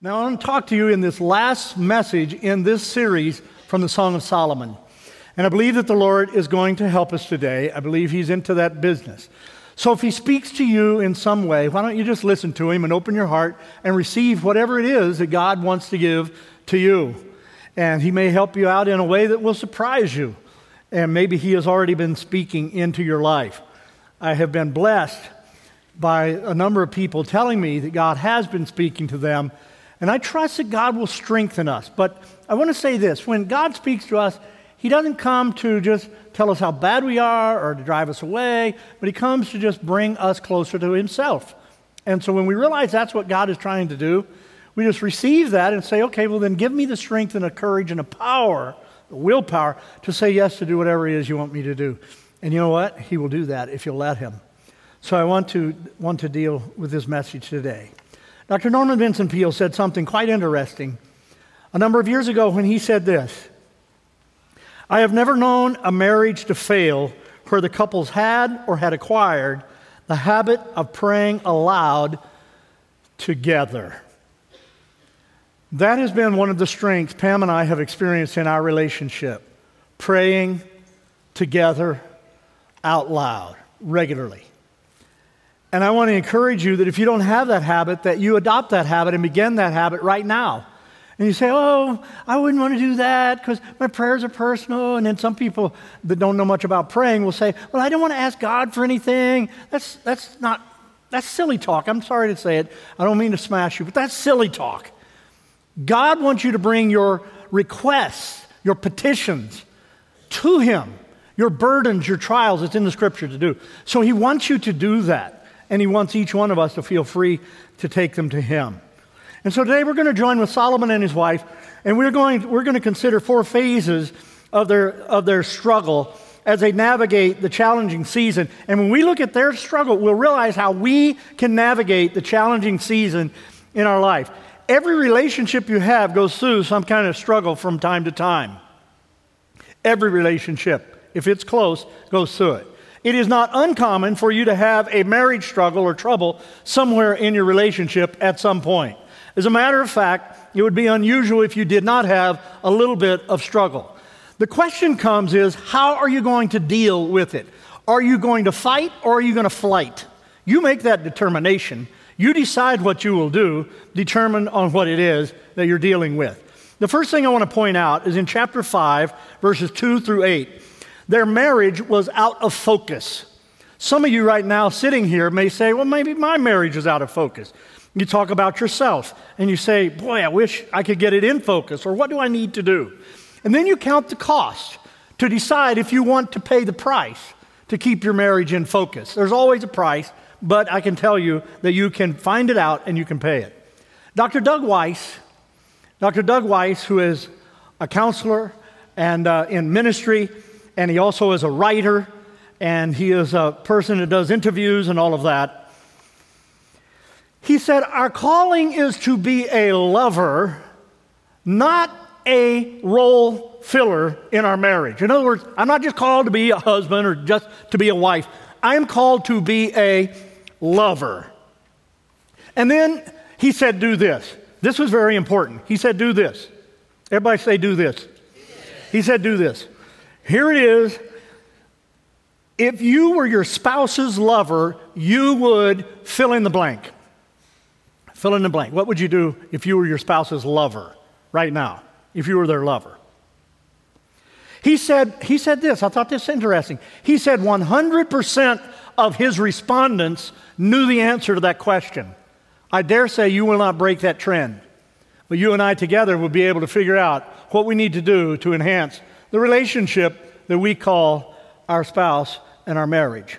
Now, I want to talk to you in this last message in this series from the Song of Solomon. And I believe that the Lord is going to help us today. I believe He's into that business. So if He speaks to you in some way, why don't you just listen to Him and open your heart and receive whatever it is that God wants to give to you? And He may help you out in a way that will surprise you. And maybe He has already been speaking into your life. I have been blessed by a number of people telling me that God has been speaking to them and I trust that God will strengthen us. But I want to say this when God speaks to us, He doesn't come to just tell us how bad we are or to drive us away, but He comes to just bring us closer to Himself. And so when we realize that's what God is trying to do, we just receive that and say, okay, well, then give me the strength and the courage and the power, the willpower to say yes to do whatever it is you want me to do. And you know what? He will do that if you'll let Him. So I want to, want to deal with this message today. Dr. Norman Vincent Peale said something quite interesting a number of years ago when he said this I have never known a marriage to fail where the couples had or had acquired the habit of praying aloud together. That has been one of the strengths Pam and I have experienced in our relationship praying together out loud regularly. And I want to encourage you that if you don't have that habit, that you adopt that habit and begin that habit right now. And you say, Oh, I wouldn't want to do that because my prayers are personal. And then some people that don't know much about praying will say, Well, I don't want to ask God for anything. That's, that's not, that's silly talk. I'm sorry to say it. I don't mean to smash you, but that's silly talk. God wants you to bring your requests, your petitions to Him, your burdens, your trials. It's in the scripture to do. So He wants you to do that and He wants each one of us to feel free to take them to Him. And so today we're going to join with Solomon and his wife, and we're going, we're going to consider four phases of their, of their struggle as they navigate the challenging season. And when we look at their struggle, we'll realize how we can navigate the challenging season in our life. Every relationship you have goes through some kind of struggle from time to time. Every relationship, if it's close, goes through it. It is not uncommon for you to have a marriage struggle or trouble somewhere in your relationship at some point. As a matter of fact, it would be unusual if you did not have a little bit of struggle. The question comes is how are you going to deal with it? Are you going to fight or are you going to flight? You make that determination. You decide what you will do, determine on what it is that you're dealing with. The first thing I want to point out is in chapter 5, verses 2 through 8. Their marriage was out of focus. Some of you right now sitting here may say, well, maybe my marriage is out of focus. You talk about yourself and you say, boy, I wish I could get it in focus, or what do I need to do? And then you count the cost to decide if you want to pay the price to keep your marriage in focus. There's always a price, but I can tell you that you can find it out and you can pay it. Dr. Doug Weiss, Dr. Doug Weiss, who is a counselor and uh, in ministry, and he also is a writer, and he is a person that does interviews and all of that. He said, Our calling is to be a lover, not a role filler in our marriage. In other words, I'm not just called to be a husband or just to be a wife, I'm called to be a lover. And then he said, Do this. This was very important. He said, Do this. Everybody say, Do this. He said, Do this. Here it is. If you were your spouse's lover, you would fill in the blank. Fill in the blank. What would you do if you were your spouse's lover right now? If you were their lover? He said, he said this, I thought this interesting. He said 100% of his respondents knew the answer to that question. I dare say you will not break that trend. But you and I together will be able to figure out what we need to do to enhance the relationship that we call our spouse and our marriage.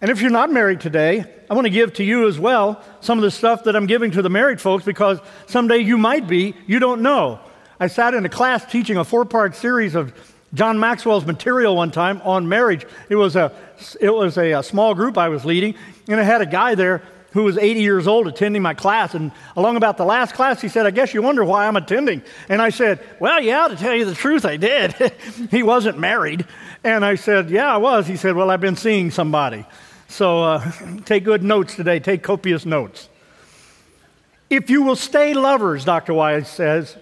And if you're not married today, I want to give to you as well some of the stuff that I'm giving to the married folks because someday you might be, you don't know. I sat in a class teaching a four part series of John Maxwell's material one time on marriage. It was, a, it was a, a small group I was leading, and I had a guy there who was 80 years old attending my class. And along about the last class, he said, I guess you wonder why I'm attending. And I said, Well, yeah, to tell you the truth, I did. he wasn't married. And I said, Yeah, I was. He said, Well, I've been seeing somebody. So uh, take good notes today, take copious notes. If you will stay lovers, Dr. Weiss says,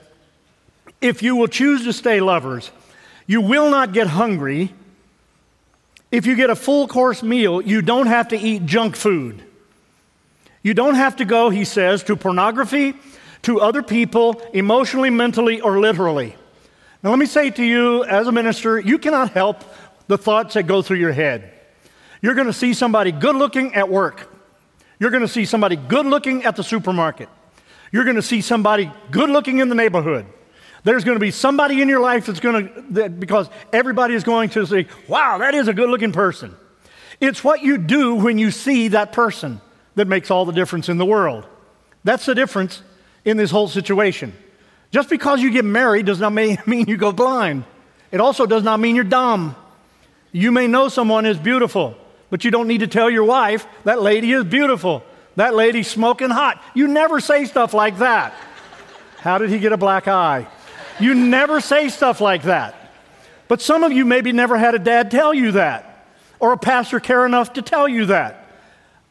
if you will choose to stay lovers, you will not get hungry. If you get a full course meal, you don't have to eat junk food. You don't have to go, he says, to pornography, to other people, emotionally, mentally, or literally. Now, let me say to you as a minister, you cannot help the thoughts that go through your head. You're going to see somebody good looking at work. You're going to see somebody good looking at the supermarket. You're going to see somebody good looking in the neighborhood. There's going to be somebody in your life that's going to, that, because everybody is going to say, wow, that is a good looking person. It's what you do when you see that person that makes all the difference in the world. That's the difference in this whole situation. Just because you get married does not mean you go blind. It also does not mean you're dumb. You may know someone is beautiful, but you don't need to tell your wife that lady is beautiful. That lady's smoking hot. You never say stuff like that. How did he get a black eye? You never say stuff like that. But some of you maybe never had a dad tell you that, or a pastor care enough to tell you that.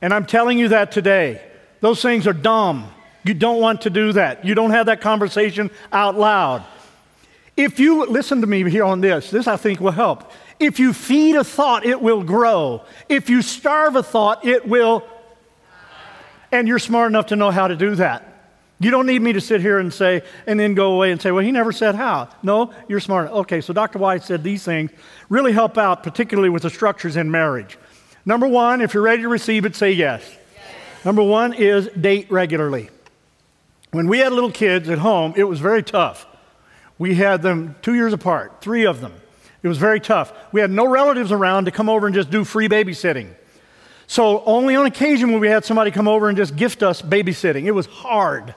And I'm telling you that today. Those things are dumb. You don't want to do that. You don't have that conversation out loud. If you listen to me here on this, this I think will help. If you feed a thought, it will grow. If you starve a thought, it will. And you're smart enough to know how to do that. You don't need me to sit here and say, and then go away and say, well, he never said how. No, you're smart. Okay, so Dr. White said these things really help out, particularly with the structures in marriage. Number one, if you're ready to receive it, say yes. yes. Number one is date regularly. When we had little kids at home, it was very tough. We had them two years apart, three of them. It was very tough. We had no relatives around to come over and just do free babysitting. So, only on occasion when we had somebody come over and just gift us babysitting, it was hard.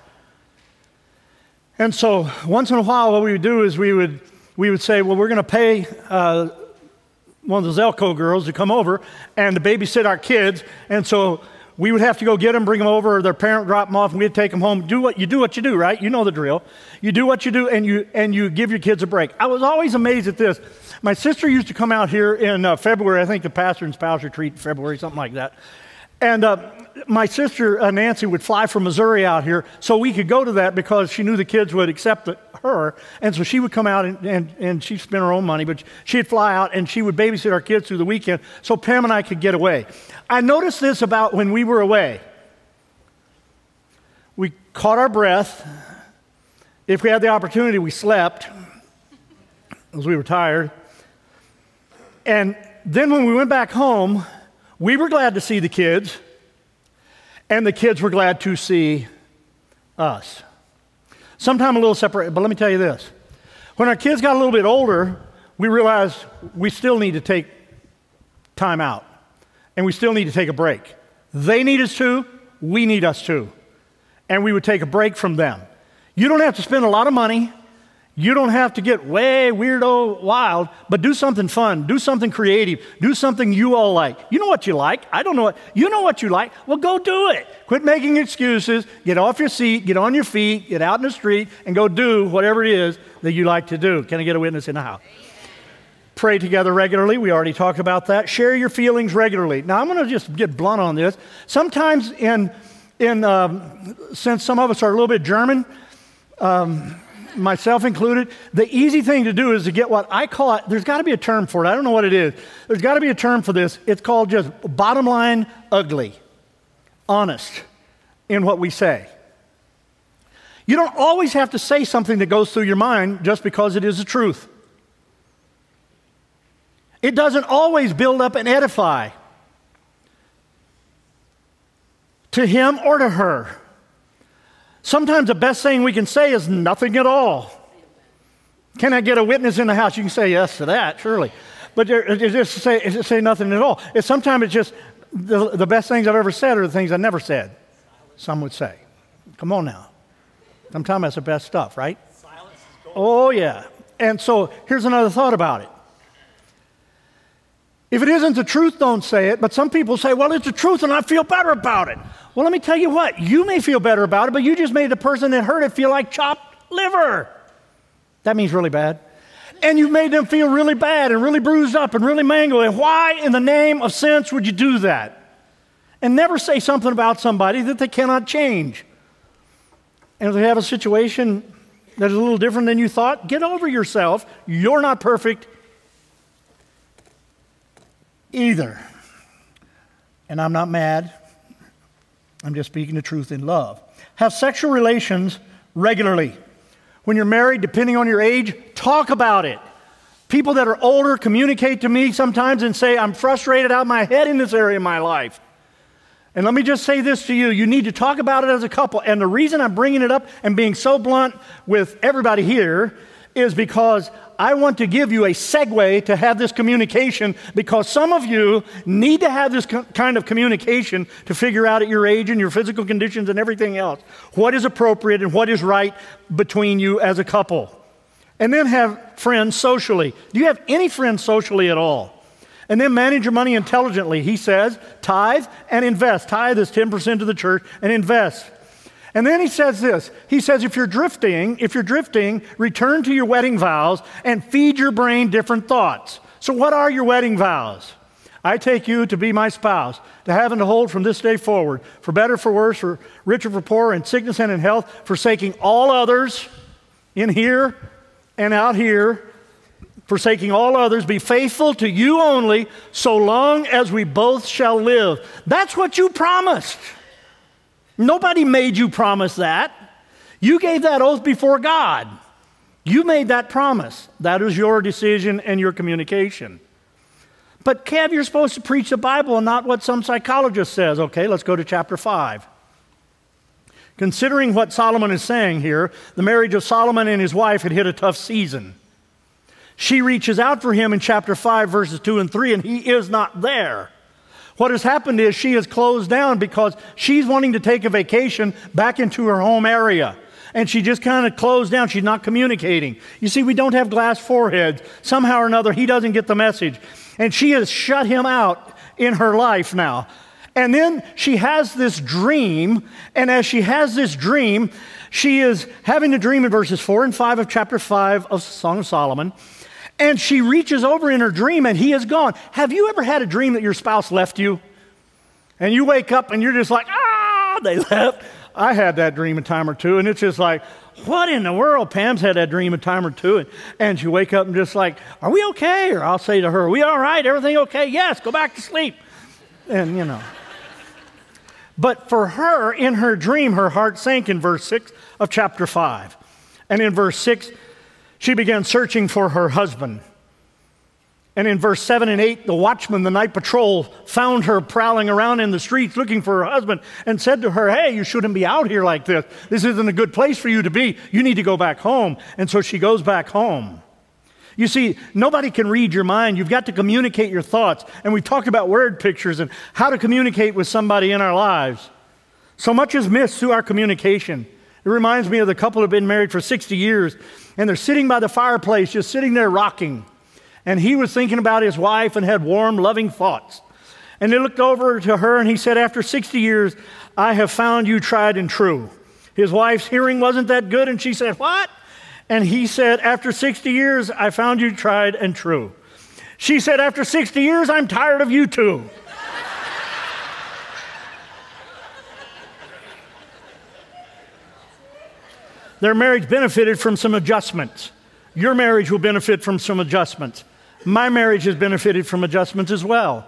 And so, once in a while, what we would do is we would, we would say, Well, we're going to pay uh, one of the Zelco girls to come over and to babysit our kids. And so we would have to go get them, bring them over, or their parent drop them off, and we'd take them home. Do what you do, what you do, right? You know the drill. You do what you do, and you and you give your kids a break. I was always amazed at this. My sister used to come out here in uh, February. I think the pastor and spouse retreat February, something like that. And uh, my sister uh, Nancy would fly from Missouri out here so we could go to that because she knew the kids would accept the, her. And so she would come out and, and, and she'd spend her own money, but she'd fly out and she would babysit our kids through the weekend so Pam and I could get away. I noticed this about when we were away. We caught our breath. If we had the opportunity, we slept because we were tired. And then when we went back home, we were glad to see the kids, and the kids were glad to see us. Sometime a little separate, but let me tell you this. When our kids got a little bit older, we realized we still need to take time out and we still need to take a break. They need us to, we need us to. And we would take a break from them. You don't have to spend a lot of money. You don't have to get way weirdo wild, but do something fun, do something creative, do something you all like. You know what you like. I don't know what you know what you like. Well, go do it. Quit making excuses. Get off your seat, get on your feet, get out in the street, and go do whatever it is that you like to do. Can I get a witness in the house? Pray together regularly. We already talked about that. Share your feelings regularly. Now, I'm going to just get blunt on this. Sometimes, in in um, since some of us are a little bit German. Um, myself included, the easy thing to do is to get what I call it, there's got to be a term for it. I don't know what it is. There's got to be a term for this. It's called just bottom line ugly, honest in what we say. You don't always have to say something that goes through your mind just because it is the truth. It doesn't always build up and edify to him or to her. Sometimes the best thing we can say is nothing at all. Can I get a witness in the house? You can say yes to that, surely. But just say, just say nothing at all. It's, sometimes it's just the, the best things I've ever said are the things I never said, some would say. Come on now. Sometimes that's the best stuff, right? Oh, yeah. And so here's another thought about it. If it isn't the truth, don't say it. But some people say, well, it's the truth and I feel better about it. Well, let me tell you what. You may feel better about it, but you just made the person that heard it feel like chopped liver. That means really bad. And you've made them feel really bad and really bruised up and really mangled. And why in the name of sense would you do that? And never say something about somebody that they cannot change. and if they have a situation that is a little different than you thought, get over yourself. You're not perfect either. And I'm not mad. I'm just speaking the truth in love. Have sexual relations regularly. When you're married, depending on your age, talk about it. People that are older communicate to me sometimes and say, I'm frustrated out my head in this area of my life. And let me just say this to you you need to talk about it as a couple. And the reason I'm bringing it up and being so blunt with everybody here is because I want to give you a segue to have this communication because some of you need to have this kind of communication to figure out at your age and your physical conditions and everything else what is appropriate and what is right between you as a couple. And then have friends socially. Do you have any friends socially at all? And then manage your money intelligently. He says, tithe and invest. Tithe is 10% of the church and invest. And then he says this He says, if you're drifting, if you're drifting, return to your wedding vows and feed your brain different thoughts. So, what are your wedding vows? I take you to be my spouse, to have and to hold from this day forward, for better, for worse, for richer, for poorer, in sickness and in health, forsaking all others in here and out here, forsaking all others, be faithful to you only, so long as we both shall live. That's what you promised. Nobody made you promise that. You gave that oath before God. You made that promise. That is your decision and your communication. But, Kev, you're supposed to preach the Bible and not what some psychologist says. Okay, let's go to chapter 5. Considering what Solomon is saying here, the marriage of Solomon and his wife had hit a tough season. She reaches out for him in chapter 5, verses 2 and 3, and he is not there. What has happened is she has closed down because she's wanting to take a vacation back into her home area. And she just kind of closed down. She's not communicating. You see, we don't have glass foreheads. Somehow or another, he doesn't get the message. And she has shut him out in her life now. And then she has this dream. And as she has this dream, she is having a dream in verses 4 and 5 of chapter 5 of Song of Solomon. And she reaches over in her dream and he is gone. Have you ever had a dream that your spouse left you? And you wake up and you're just like, ah, they left. I had that dream a time or two, and it's just like, what in the world? Pam's had that dream a time or two, and, and she wake up and just like, are we okay? Or I'll say to her, are we all right? Everything okay? Yes, go back to sleep. And, you know. But for her, in her dream, her heart sank in verse 6 of chapter 5. And in verse 6, she began searching for her husband. And in verse 7 and 8, the watchman, the night patrol, found her prowling around in the streets looking for her husband and said to her, Hey, you shouldn't be out here like this. This isn't a good place for you to be. You need to go back home. And so she goes back home. You see, nobody can read your mind. You've got to communicate your thoughts. And we've talked about word pictures and how to communicate with somebody in our lives. So much is missed through our communication. It reminds me of the couple who have been married for 60 years and they're sitting by the fireplace, just sitting there rocking. And he was thinking about his wife and had warm, loving thoughts. And he looked over to her and he said, After 60 years, I have found you tried and true. His wife's hearing wasn't that good, and she said, What? And he said, After 60 years, I found you tried and true. She said, After 60 years, I'm tired of you too. Their marriage benefited from some adjustments. Your marriage will benefit from some adjustments. My marriage has benefited from adjustments as well.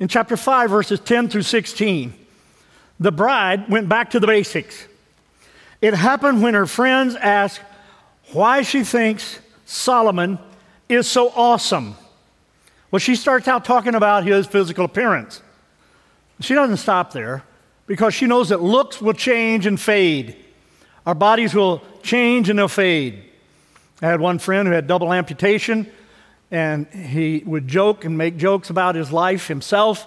In chapter 5, verses 10 through 16, the bride went back to the basics. It happened when her friends asked why she thinks Solomon is so awesome. Well, she starts out talking about his physical appearance. She doesn't stop there because she knows that looks will change and fade. Our bodies will change and they'll fade. I had one friend who had double amputation, and he would joke and make jokes about his life himself.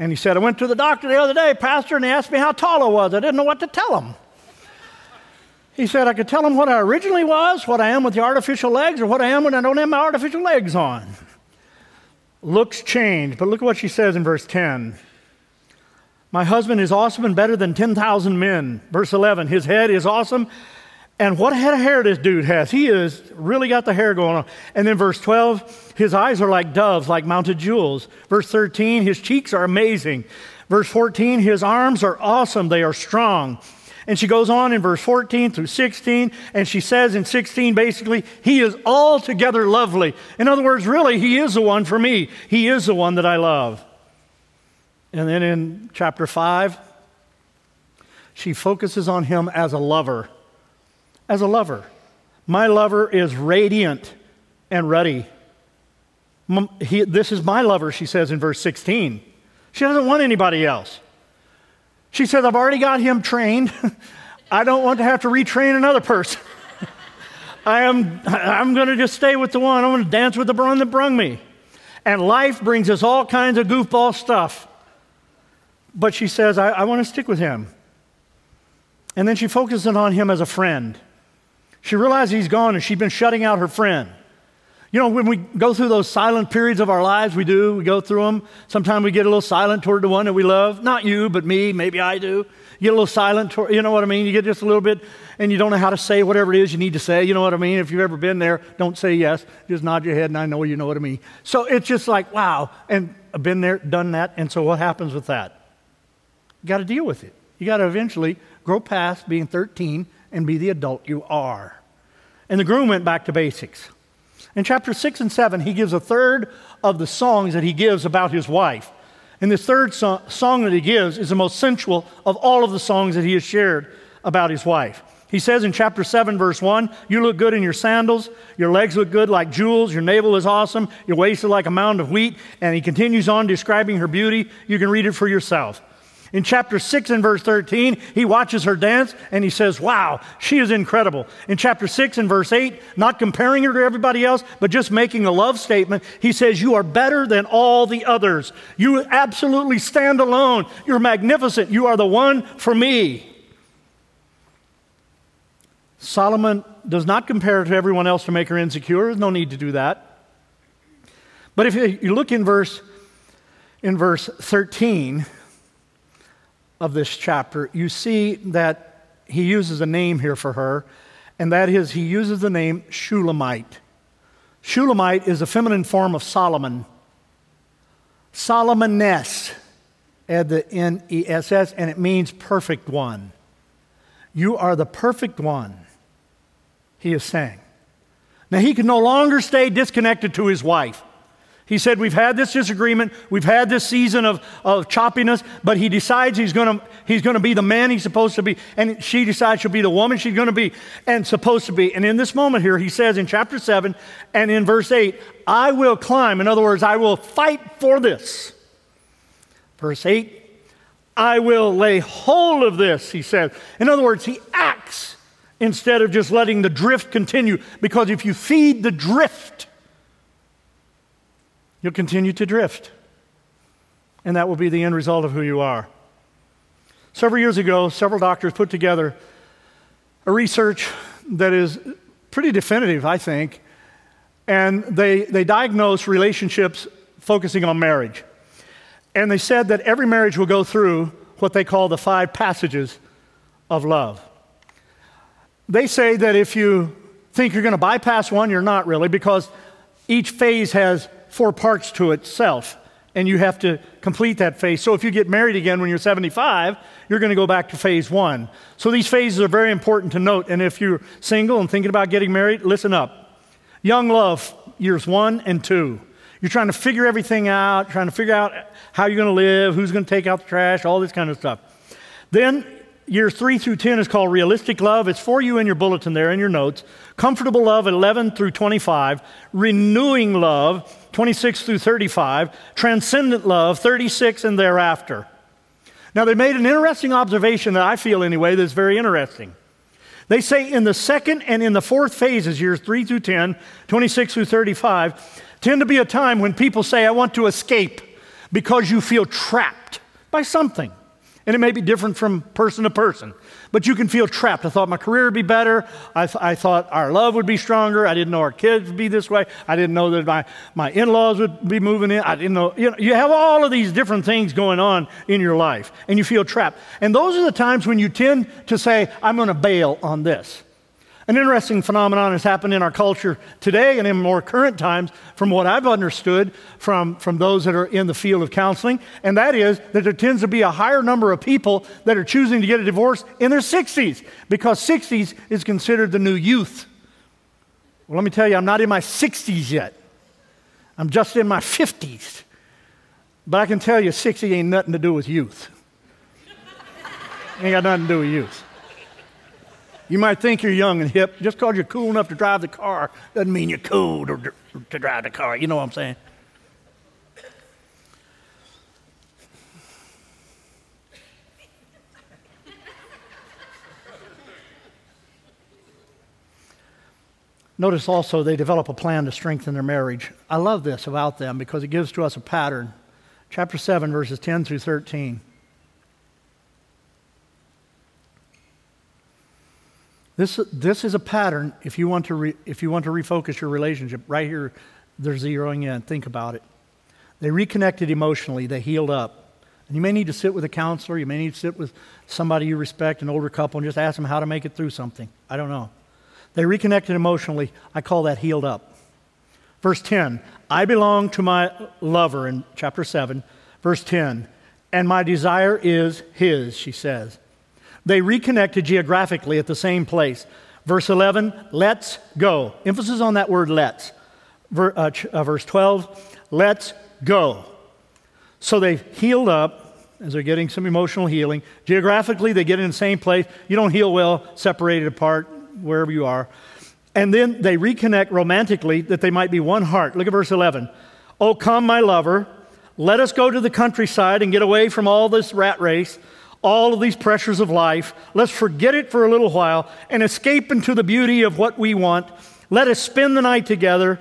And he said, I went to the doctor the other day, Pastor, and he asked me how tall I was. I didn't know what to tell him. He said, I could tell him what I originally was, what I am with the artificial legs, or what I am when I don't have my artificial legs on. Looks change, but look at what she says in verse 10. My husband is awesome and better than 10,000 men. Verse 11, his head is awesome. And what a head of hair this dude has. He has really got the hair going on. And then verse 12, his eyes are like doves, like mounted jewels. Verse 13, his cheeks are amazing. Verse 14, his arms are awesome, they are strong. And she goes on in verse 14 through 16, and she says in 16 basically, He is altogether lovely. In other words, really, He is the one for me. He is the one that I love. And then in chapter 5, she focuses on Him as a lover. As a lover. My lover is radiant and ruddy. He, this is my lover, she says in verse 16. She doesn't want anybody else. She says, I've already got him trained. I don't want to have to retrain another person. I am, I'm going to just stay with the one. I'm going to dance with the one that brung me. And life brings us all kinds of goofball stuff. But she says, I, I want to stick with him. And then she focuses on him as a friend. She realizes he's gone and she's been shutting out her friend. You know, when we go through those silent periods of our lives, we do, we go through them. Sometimes we get a little silent toward the one that we love. Not you, but me. Maybe I do. You get a little silent toward, you know what I mean? You get just a little bit, and you don't know how to say whatever it is you need to say. You know what I mean? If you've ever been there, don't say yes. Just nod your head, and I know you know what I mean. So it's just like, wow. And I've been there, done that. And so what happens with that? You got to deal with it. You got to eventually grow past being 13 and be the adult you are. And the groom went back to basics. In chapter 6 and 7, he gives a third of the songs that he gives about his wife. And this third so- song that he gives is the most sensual of all of the songs that he has shared about his wife. He says in chapter 7, verse 1, You look good in your sandals, your legs look good like jewels, your navel is awesome, your waist is like a mound of wheat. And he continues on describing her beauty. You can read it for yourself. In chapter 6 and verse 13, he watches her dance and he says, Wow, she is incredible. In chapter 6 and verse 8, not comparing her to everybody else, but just making a love statement, he says, You are better than all the others. You absolutely stand alone. You're magnificent. You are the one for me. Solomon does not compare her to everyone else to make her insecure. There's no need to do that. But if you look in verse, in verse 13, of this chapter, you see that he uses a name here for her, and that is he uses the name Shulamite. Shulamite is a feminine form of Solomon. Solomoness, add the N E S S, and it means perfect one. You are the perfect one, he is saying. Now, he can no longer stay disconnected to his wife. He said, We've had this disagreement, we've had this season of, of choppiness, but he decides he's going to he's gonna be the man he's supposed to be, and she decides she'll be the woman she's going to be and supposed to be. And in this moment here, he says in chapter 7 and in verse 8, I will climb. In other words, I will fight for this. Verse 8, I will lay hold of this, he says. In other words, he acts instead of just letting the drift continue, because if you feed the drift, you'll continue to drift. And that will be the end result of who you are. Several years ago, several doctors put together a research that is pretty definitive, I think, and they, they diagnosed relationships focusing on marriage. And they said that every marriage will go through what they call the five passages of love. They say that if you think you're going to bypass one, you're not really, because each phase has four parts to itself, and you have to complete that phase. So if you get married again when you're 75, you're going to go back to phase one. So these phases are very important to note. And if you're single and thinking about getting married, listen up. Young love, years one and two. You're trying to figure everything out, trying to figure out how you're going to live, who's going to take out the trash, all this kind of stuff. Then years 3 through 10 is called realistic love. It's for you in your bulletin there in your notes. Comfortable love, 11 through 25. Renewing love, 26 through 35. Transcendent love, 36 and thereafter. Now, they made an interesting observation that I feel anyway that's very interesting. They say in the second and in the fourth phases, years 3 through 10, 26 through 35, tend to be a time when people say, I want to escape because you feel trapped by something. And it may be different from person to person, but you can feel trapped. I thought my career would be better. I, th- I, thought our love would be stronger. I didn't know our kids would be this way. I didn't know that my, my in laws would be moving in. I didn't know. You, know. you have all of these different things going on in your life, and you feel trapped. And those are the times when you tend to say, I'm going to bail on this. An interesting phenomenon has happened in our culture today and in more current times, from what I've understood from, from those that are in the field of counseling, and that is that there tends to be a higher number of people that are choosing to get a divorce in their 60s because 60s is considered the new youth. Well, let me tell you, I'm not in my 60s yet, I'm just in my 50s. But I can tell you, 60 ain't nothing to do with youth. ain't got nothing to do with youth. You might think you're young and hip. Just because you're cool enough to drive the car doesn't mean you're cool to, to drive the car. You know what I'm saying? Notice also they develop a plan to strengthen their marriage. I love this about them because it gives to us a pattern. Chapter 7, verses 10 through 13. This, this is a pattern if you, want to re, if you want to refocus your relationship. Right here, they're zeroing in. Think about it. They reconnected emotionally, they healed up. And you may need to sit with a counselor, you may need to sit with somebody you respect, an older couple, and just ask them how to make it through something. I don't know. They reconnected emotionally. I call that healed up. Verse 10 I belong to my lover in chapter 7. Verse 10 And my desire is his, she says. They reconnected geographically at the same place. Verse 11, let's go. Emphasis on that word let's. Ver, uh, uh, verse 12, let's go. So they healed up as they're getting some emotional healing. Geographically, they get in the same place. You don't heal well separated apart wherever you are. And then they reconnect romantically that they might be one heart. Look at verse 11. Oh, come, my lover, let us go to the countryside and get away from all this rat race all of these pressures of life. Let's forget it for a little while and escape into the beauty of what we want. Let us spend the night together.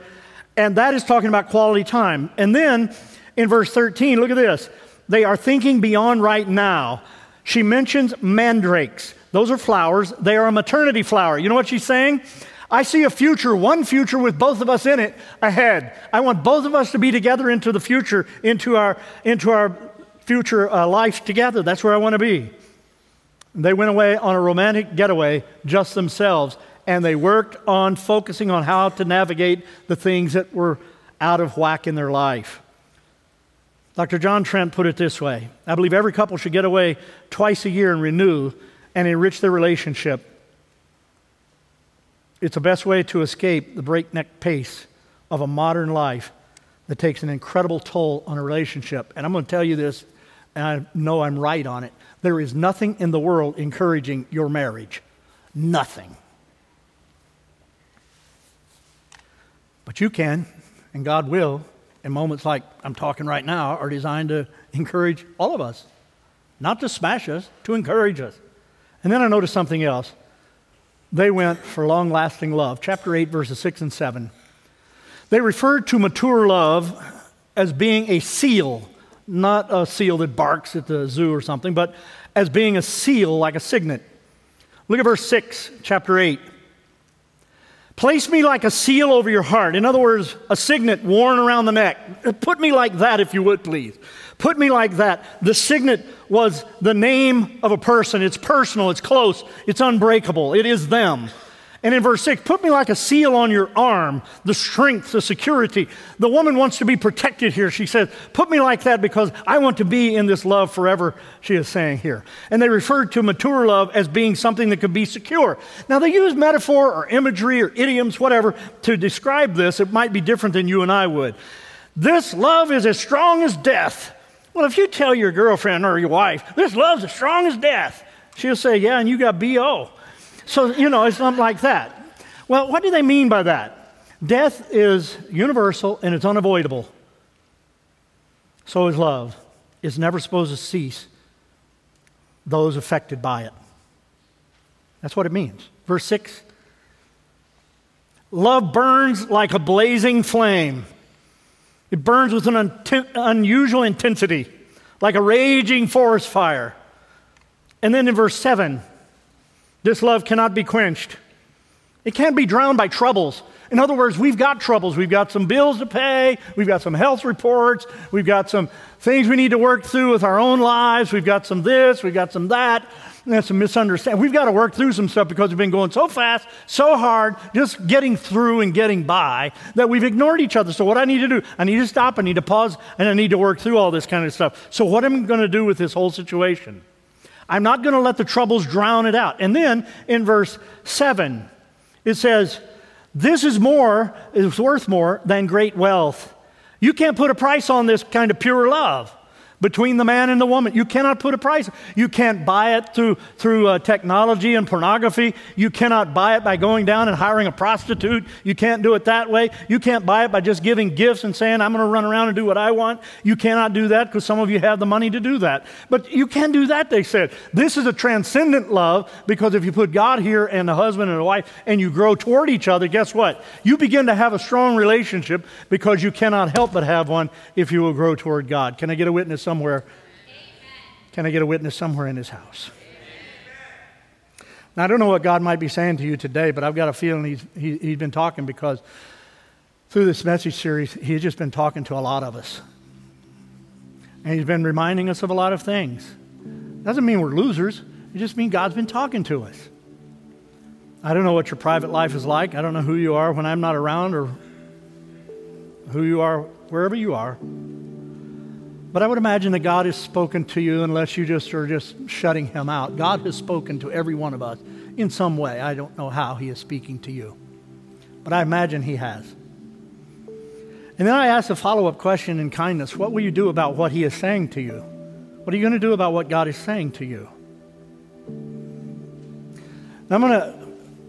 And that is talking about quality time. And then in verse 13, look at this. They are thinking beyond right now. She mentions mandrakes. Those are flowers. They are a maternity flower. You know what she's saying? I see a future, one future with both of us in it ahead. I want both of us to be together into the future, into our, into our future uh, life together. That's where I want to be. They went away on a romantic getaway just themselves, and they worked on focusing on how to navigate the things that were out of whack in their life. Dr. John Trent put it this way I believe every couple should get away twice a year and renew and enrich their relationship. It's the best way to escape the breakneck pace of a modern life that takes an incredible toll on a relationship. And I'm going to tell you this and I know I'm right on it. There is nothing in the world encouraging your marriage. Nothing. But you can, and God will, in moments like I'm talking right now, are designed to encourage all of us. Not to smash us, to encourage us. And then I noticed something else. They went for long lasting love. Chapter 8, verses 6 and 7. They referred to mature love as being a seal not a seal that barks at the zoo or something, but as being a seal, like a signet. Look at verse 6, chapter 8. Place me like a seal over your heart. In other words, a signet worn around the neck. Put me like that, if you would, please. Put me like that. The signet was the name of a person. It's personal, it's close, it's unbreakable. It is them. And in verse 6, put me like a seal on your arm, the strength, the security. The woman wants to be protected here. She says, Put me like that because I want to be in this love forever, she is saying here. And they referred to mature love as being something that could be secure. Now, they use metaphor or imagery or idioms, whatever, to describe this. It might be different than you and I would. This love is as strong as death. Well, if you tell your girlfriend or your wife, this love's as strong as death, she'll say, Yeah, and you got BO. So, you know, it's something like that. Well, what do they mean by that? Death is universal and it's unavoidable. So is love. It's never supposed to cease those affected by it. That's what it means. Verse 6 Love burns like a blazing flame. It burns with an un- unusual intensity, like a raging forest fire. And then in verse 7, this love cannot be quenched. It can't be drowned by troubles. In other words, we've got troubles. We've got some bills to pay. We've got some health reports. We've got some things we need to work through with our own lives. We've got some this. We've got some that. That's a misunderstanding. We've got to work through some stuff because we've been going so fast, so hard, just getting through and getting by that we've ignored each other. So, what I need to do, I need to stop, I need to pause, and I need to work through all this kind of stuff. So, what am I going to do with this whole situation? I'm not going to let the troubles drown it out. And then in verse 7, it says, This is more, is worth more than great wealth. You can't put a price on this kind of pure love between the man and the woman. You cannot put a price. You can't buy it through, through uh, technology and pornography. You cannot buy it by going down and hiring a prostitute. You can't do it that way. You can't buy it by just giving gifts and saying, I'm going to run around and do what I want. You cannot do that because some of you have the money to do that. But you can do that, they said. This is a transcendent love because if you put God here and a husband and a wife and you grow toward each other, guess what? You begin to have a strong relationship because you cannot help but have one if you will grow toward God. Can I get a witness? Somewhere. Can I get a witness somewhere in his house? Now, I don't know what God might be saying to you today, but I've got a feeling he's, he, he's been talking because through this message series, he's just been talking to a lot of us. And he's been reminding us of a lot of things. Doesn't mean we're losers, it just means God's been talking to us. I don't know what your private life is like. I don't know who you are when I'm not around or who you are wherever you are. But I would imagine that God has spoken to you unless you just are just shutting him out. God has spoken to every one of us in some way. I don't know how he is speaking to you, but I imagine he has. And then I ask a follow up question in kindness What will you do about what he is saying to you? What are you going to do about what God is saying to you? Now, I'm going to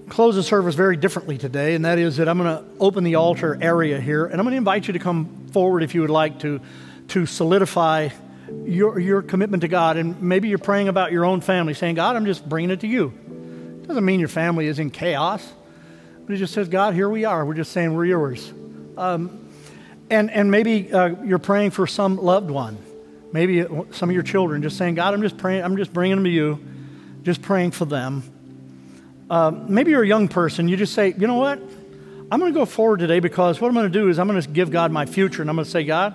close the service very differently today, and that is that I'm going to open the altar area here, and I'm going to invite you to come forward if you would like to to solidify your, your commitment to God. And maybe you're praying about your own family, saying, God, I'm just bringing it to you. Doesn't mean your family is in chaos, but it just says, God, here we are. We're just saying we're yours. Um, and, and maybe uh, you're praying for some loved one, maybe some of your children, just saying, God, I'm just praying, I'm just bringing them to you, just praying for them. Uh, maybe you're a young person, you just say, you know what? I'm going to go forward today because what I'm going to do is I'm going to give God my future, and I'm going to say, God,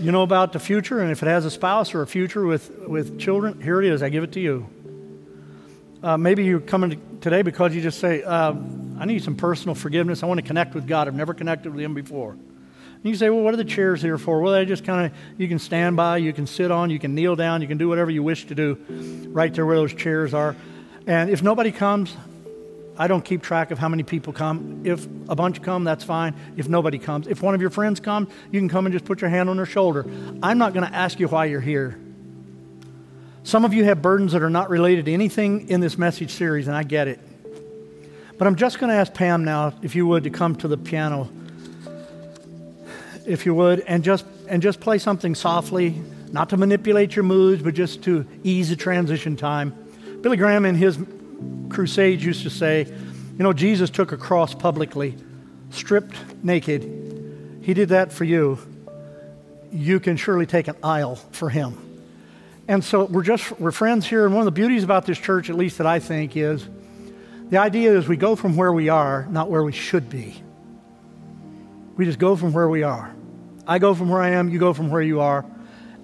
you know about the future, and if it has a spouse or a future with, with children, here it is. I give it to you. Uh, maybe you're coming today because you just say, uh, I need some personal forgiveness. I want to connect with God. I've never connected with Him before. And you say, Well, what are the chairs here for? Well, they just kind of, you can stand by, you can sit on, you can kneel down, you can do whatever you wish to do right there where those chairs are. And if nobody comes, I don't keep track of how many people come. If a bunch come, that's fine. If nobody comes, if one of your friends comes, you can come and just put your hand on their shoulder. I'm not going to ask you why you're here. Some of you have burdens that are not related to anything in this message series, and I get it. But I'm just going to ask Pam now, if you would, to come to the piano, if you would, and just and just play something softly, not to manipulate your moods, but just to ease the transition time. Billy Graham, in his crusades used to say, you know, Jesus took a cross publicly, stripped naked. He did that for you. You can surely take an aisle for him. And so we're just we're friends here, and one of the beauties about this church, at least that I think, is the idea is we go from where we are, not where we should be. We just go from where we are. I go from where I am, you go from where you are.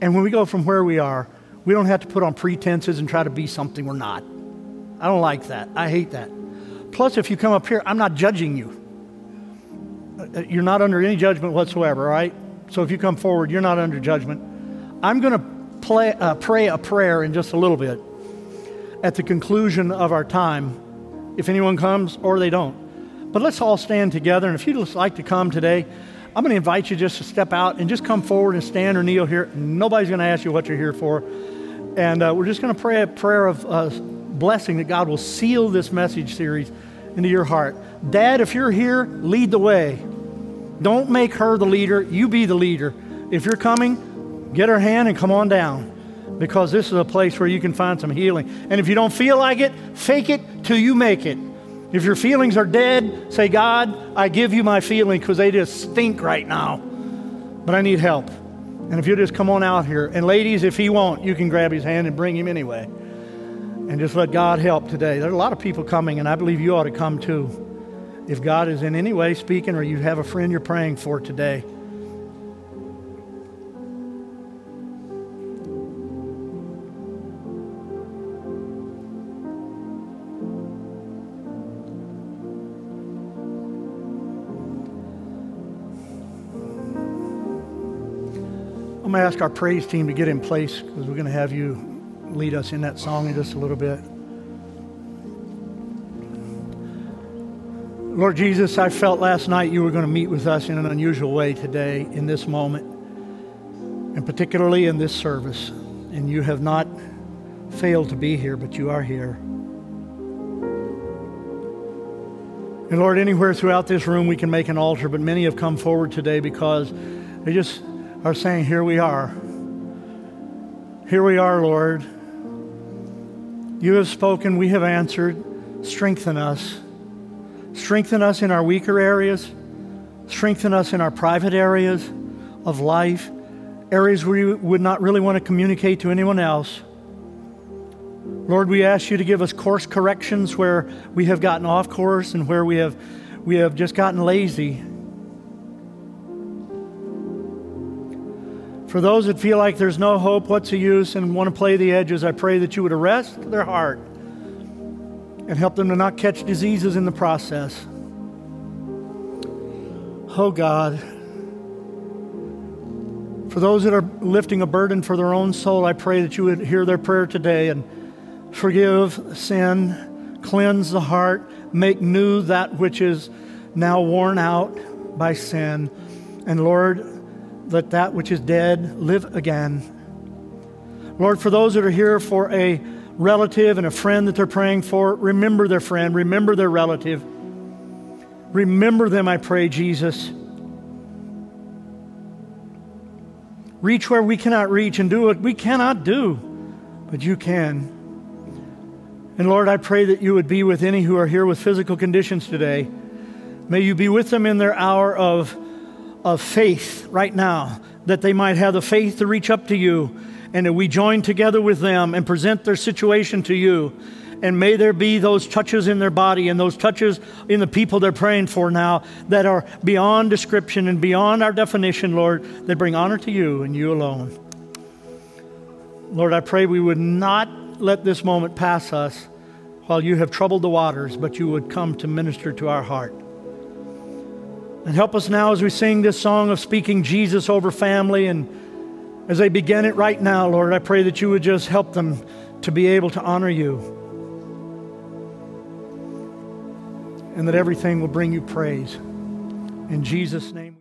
And when we go from where we are, we don't have to put on pretenses and try to be something we're not. I don't like that. I hate that. Plus, if you come up here, I'm not judging you. Uh, you're not under any judgment whatsoever, right? So if you come forward, you're not under judgment. I'm going to play, uh, pray a prayer in just a little bit at the conclusion of our time, if anyone comes or they don't. But let's all stand together. And if you'd like to come today, I'm going to invite you just to step out and just come forward and stand or kneel here. Nobody's going to ask you what you're here for. And uh, we're just going to pray a prayer of uh, blessing that God will seal this message series into your heart. Dad, if you're here, lead the way. Don't make her the leader, you be the leader. If you're coming, get her hand and come on down because this is a place where you can find some healing. And if you don't feel like it, fake it till you make it. If your feelings are dead, say, God, I give you my feelings because they just stink right now, but I need help. And if you just come on out here, and ladies, if he won't, you can grab his hand and bring him anyway and just let God help today. There are a lot of people coming, and I believe you ought to come too. If God is in any way speaking, or you have a friend you're praying for today, I'm going to ask our praise team to get in place because we're going to have you lead us in that song in just a little bit. Lord Jesus, I felt last night you were going to meet with us in an unusual way today in this moment, and particularly in this service. And you have not failed to be here, but you are here. And Lord, anywhere throughout this room we can make an altar, but many have come forward today because they just are saying, Here we are. Here we are, Lord. You have spoken, we have answered. Strengthen us. Strengthen us in our weaker areas. Strengthen us in our private areas of life, areas we would not really want to communicate to anyone else. Lord, we ask you to give us course corrections where we have gotten off course and where we have, we have just gotten lazy. For those that feel like there's no hope, what's the use, and want to play the edges, I pray that you would arrest their heart and help them to not catch diseases in the process. Oh God, for those that are lifting a burden for their own soul, I pray that you would hear their prayer today and forgive sin, cleanse the heart, make new that which is now worn out by sin. And Lord, let that which is dead live again. Lord, for those that are here for a relative and a friend that they're praying for, remember their friend, remember their relative. Remember them, I pray, Jesus. Reach where we cannot reach and do what we cannot do, but you can. And Lord, I pray that you would be with any who are here with physical conditions today. May you be with them in their hour of, of faith right now, that they might have the faith to reach up to you and that we join together with them and present their situation to you. And may there be those touches in their body and those touches in the people they're praying for now that are beyond description and beyond our definition, Lord, that bring honor to you and you alone. Lord, I pray we would not let this moment pass us while you have troubled the waters, but you would come to minister to our heart. And help us now as we sing this song of speaking Jesus over family and as they begin it right now, Lord, I pray that you would just help them to be able to honor you. And that everything will bring you praise. In Jesus' name.